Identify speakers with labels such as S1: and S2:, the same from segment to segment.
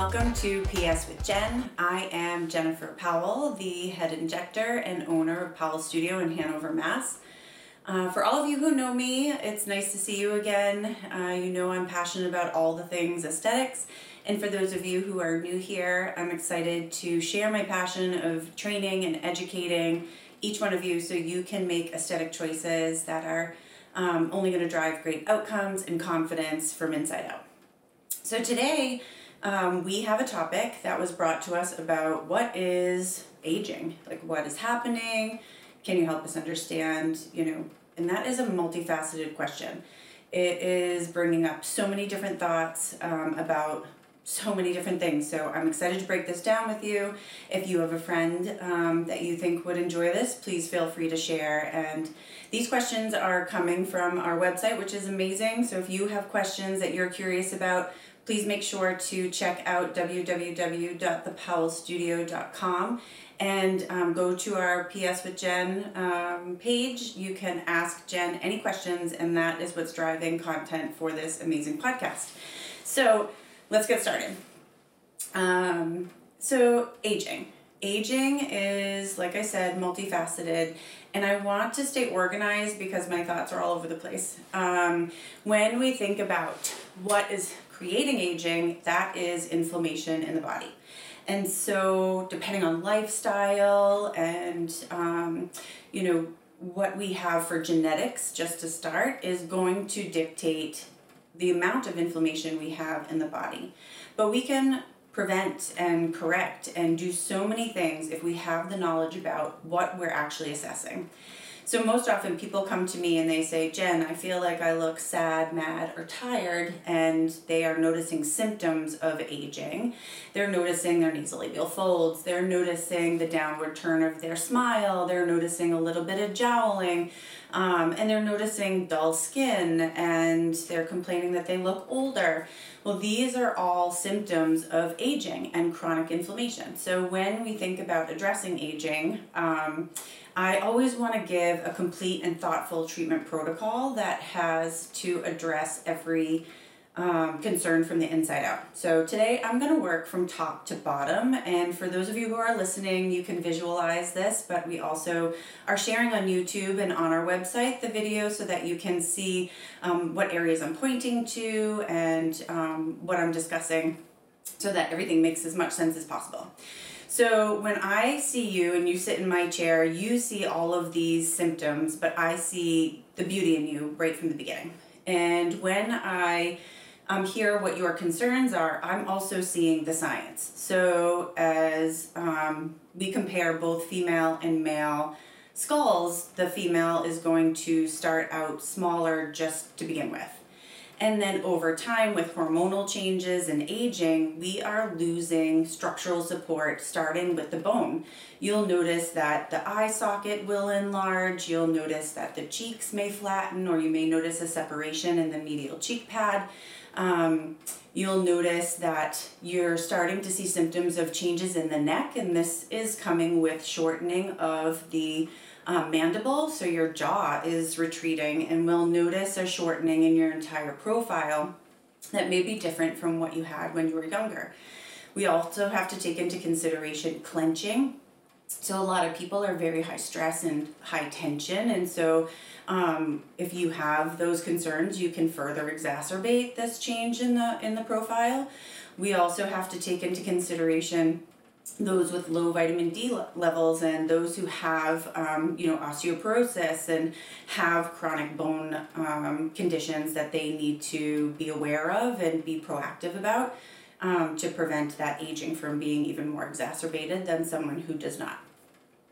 S1: welcome to PS with Jenn. I am Jennifer Powell, the head injector and owner of Powell Studio in Hanover, Mass. Uh, for all of you who know me, it's nice to see you again. Uh, you know I'm passionate about all the things aesthetics. And for those of you who are new here, I'm excited to share my passion of training and educating each one of you so you can make aesthetic choices that are um, only going to drive great outcomes and confidence from inside out. So today, um, we have a topic that was brought to us about what is aging, like what is happening. Can you help us understand, you know, and that is a multifaceted question. It is bringing up so many different thoughts um, about so many different things. So I'm excited to break this down with you. If you have a friend um, that you think would enjoy this, please feel free to share. And these questions are coming from our website, which is amazing. So if you have questions that you're curious about, please make sure to check out www.thepowellstudio.com and um, go to our PS with Jenn um, page. You can ask Jenn any questions, and that is what's driving content for this amazing podcast. So let's get started. Um, so, aging. Aging is, like I said, multifaceted, and I want to stay organized because my thoughts are all over the place. Um, when we think about what is creating aging, that is inflammation in the body. And so, depending on lifestyle and, um, you know, what we have for genetics, just to start, is going to dictate the amount of inflammation we have in the body. But we can prevent and correct and do so many things if we have the knowledge about what we're actually assessing. So most often people come to me and they say, Jenn, I feel like I look sad, mad, or tired, and they are noticing symptoms of aging. They're noticing their nasolabial folds, they're noticing the downward turn of their smile, they're noticing a little bit of jowling, um, and they're noticing dull skin, and they're complaining that they look older. Well, these are all symptoms of aging and chronic inflammation. So when we think about addressing aging, um, I always want to give a complete and thoughtful treatment protocol that has to address every um, concern from the inside out. So today I'm going to work from top to bottom. And for those of you who are listening, you can visualize this, but we also are sharing on YouTube and on our website the video so that you can see um, what areas I'm pointing to and um, what I'm discussing so that everything makes as much sense as possible. So when I see you and you sit in my chair, you see all of these symptoms, but I see the beauty in you right from the beginning. And when I um, hear what your concerns are, I'm also seeing the science. So as um, we compare both female and male skulls, the female is going to start out smaller just to begin with. And then over time, with hormonal changes and aging, we are losing structural support starting with the bone. You'll notice that the eye socket will enlarge, you'll notice that the cheeks may flatten, or you may notice a separation in the medial cheek pad. Um, you'll notice that you're starting to see symptoms of changes in the neck, and this is coming with shortening of the um, mandible, so your jaw is retreating, and we'll notice a shortening in your entire profile that may be different from what you had when you were younger. We also have to take into consideration clenching. So, a lot of people are very high stress and high tension, and so um, if you have those concerns, you can further exacerbate this change in the in the profile. We also have to take into consideration those with low vitamin D levels and those who have, um, you know, osteoporosis and have chronic bone um, conditions that they need to be aware of and be proactive about um, to prevent that aging from being even more exacerbated than someone who does not.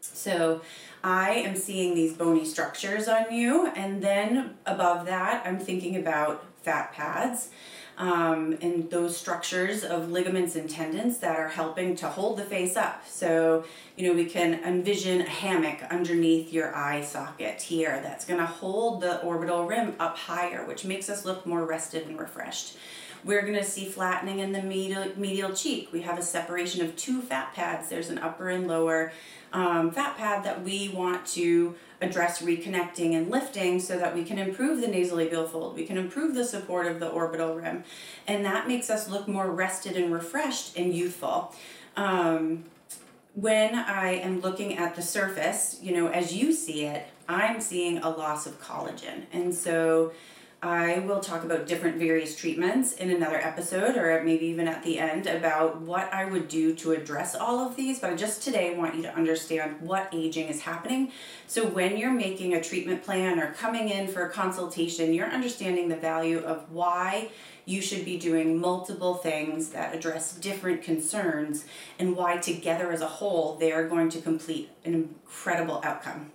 S1: So I am seeing these bony structures on you, and then above that, I'm thinking about fat pads um, and those structures of ligaments and tendons that are helping to hold the face up. So, you know, we can envision a hammock underneath your eye socket here that's going to hold the orbital rim up higher, which makes us look more rested and refreshed. We're going to see flattening in the medial, medial cheek. We have a separation of two fat pads. There's an upper and lower um, fat pad that we want to address reconnecting and lifting so that we can improve the nasolabial fold. We can improve the support of the orbital rim. And that makes us look more rested and refreshed and youthful. Um, when I am looking at the surface, you know, as you see it, I'm seeing a loss of collagen. And so I will talk about different various treatments in another episode or maybe even at the end about what I would do to address all of these. But I just today want you to understand what aging is happening. So when you're making a treatment plan or coming in for a consultation, you're understanding the value of why you should be doing multiple things that address different concerns and why together as a whole they are going to complete an incredible outcome.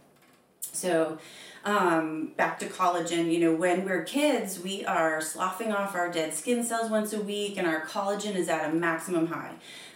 S1: So, um, back to collagen, you know, when we're kids, we are sloughing off our dead skin cells once a week and our collagen is at a maximum high.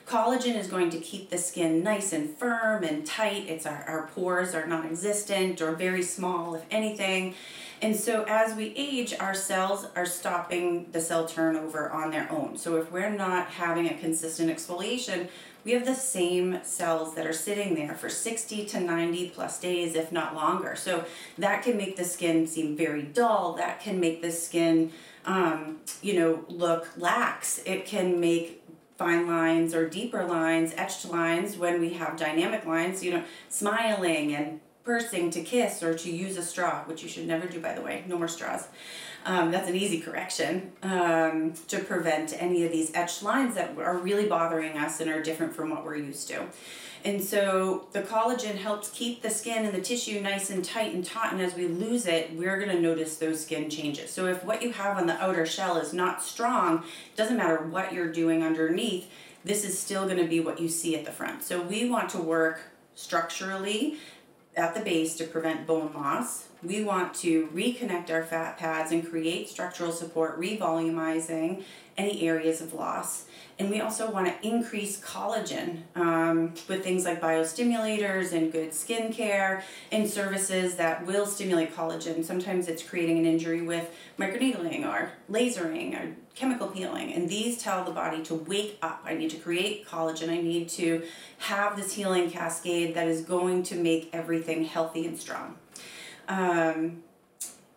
S1: Collagen is going to keep the skin nice and firm and tight. It's our, our pores are non existent or very small, if anything. And so as we age, our cells are stopping the cell turnover on their own. So if we're not having a consistent exfoliation, we have the same cells that are sitting there for 60 to 90 plus days, if not longer. So that can make the skin seem very dull. That can make the skin, um, you know, look lax. It can make fine lines or deeper lines, etched lines when we have dynamic lines, you know, smiling and pursing to kiss or to use a straw, which you should never do, by the way. No more straws. Um, that's an easy correction um, to prevent any of these etched lines that are really bothering us and are different from what we're used to. And so the collagen helps keep the skin and the tissue nice and tight and taut, and as we lose it, we're going to notice those skin changes. So if what you have on the outer shell is not strong, it doesn't matter what you're doing underneath, this is still going to be what you see at the front. So we want to work structurally at the base to prevent bone loss. We want to reconnect our fat pads and create structural support, revolumizing any areas of loss. And we also want to increase collagen um, with things like biostimulators and good skincare and services that will stimulate collagen. Sometimes it's creating an injury with microneedling or lasering or chemical peeling. And these tell the body to wake up. I need to create collagen. I need to have this healing cascade that is going to make everything healthy and strong. Um,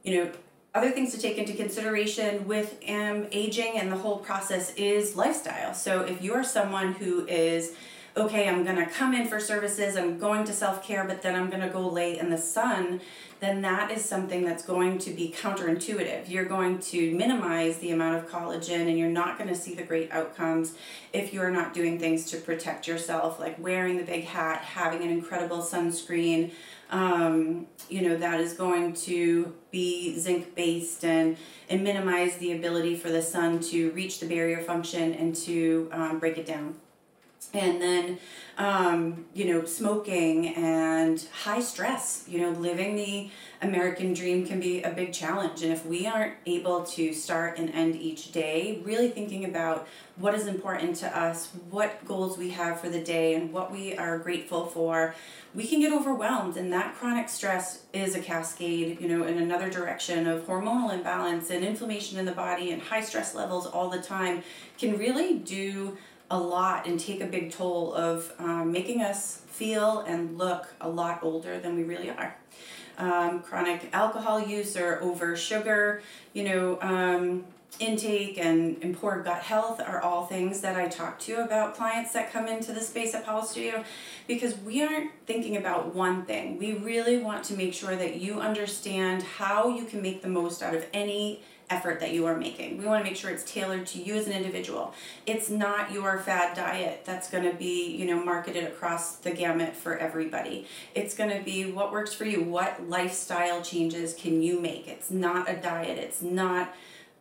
S1: you know, other things to take into consideration with um, aging and the whole process is lifestyle. So if you're someone who is okay, I'm to come in for services, I'm going to self care, but then I'm to go lay in the sun, then that is something that's going to be counterintuitive. You're going to minimize the amount of collagen and you're not to see the great outcomes if you're not doing things to protect yourself, like wearing the big hat, having an incredible sunscreen um, you know, that is going to be zinc based and, and minimize the ability for the sun to reach the barrier function and to um, break it down. And then, um, you know, smoking and high stress, you know, living the American dream can be a big challenge. And if we aren't able to start and end each day, really thinking about what is important to us, what goals we have for the day, and what we are grateful for, we can get overwhelmed. And that chronic stress is a cascade, you know, in another direction of hormonal imbalance and inflammation in the body and high stress levels all the time can really do a lot and take a big toll of um, making us feel and look a lot older than we really are um, chronic alcohol use or over sugar, you know, um, intake and, and poor gut health are all things that I talk to about clients that come into the space at Powell Studio because we aren't thinking about one thing. We really want to make sure that you understand how you can make the most out of any effort that you are making. We want to make sure it's tailored to you as an individual. It's not your fad diet that's going to be, you know, marketed across the gamut for everybody. It's going to be what works for you. What lifestyle changes can you make? It's not a diet. It's not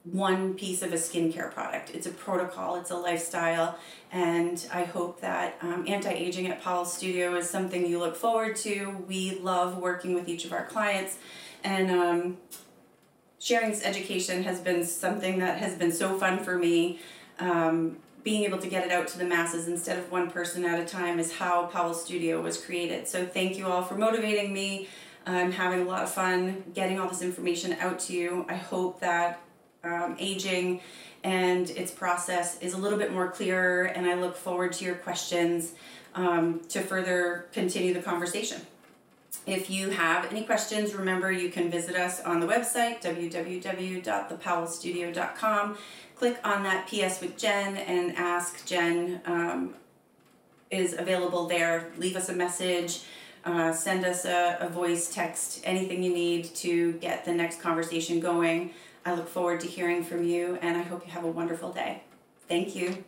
S1: one piece of a skincare product. It's a protocol, it's a lifestyle, and I hope that um, anti aging at Powell Studio is something you look forward to. We love working with each of our clients, and um, sharing this education has been something that has been so fun for me. Um, being able to get it out to the masses instead of one person at a time is how Powell Studio was created. So thank you all for motivating me. I'm having a lot of fun getting all this information out to you. I hope that um, aging and its process is a little bit more clearer, and I look forward to your questions um, to further continue the conversation. If you have any questions, remember you can visit us on the website www.thepowellstudio.com. Click on that PS with Jenn and ask Jenn um, is available there. Leave us a message, uh, send us a, a voice, text, anything you need to get the next conversation going. I look forward to hearing from you and I hope you have a wonderful day. Thank you.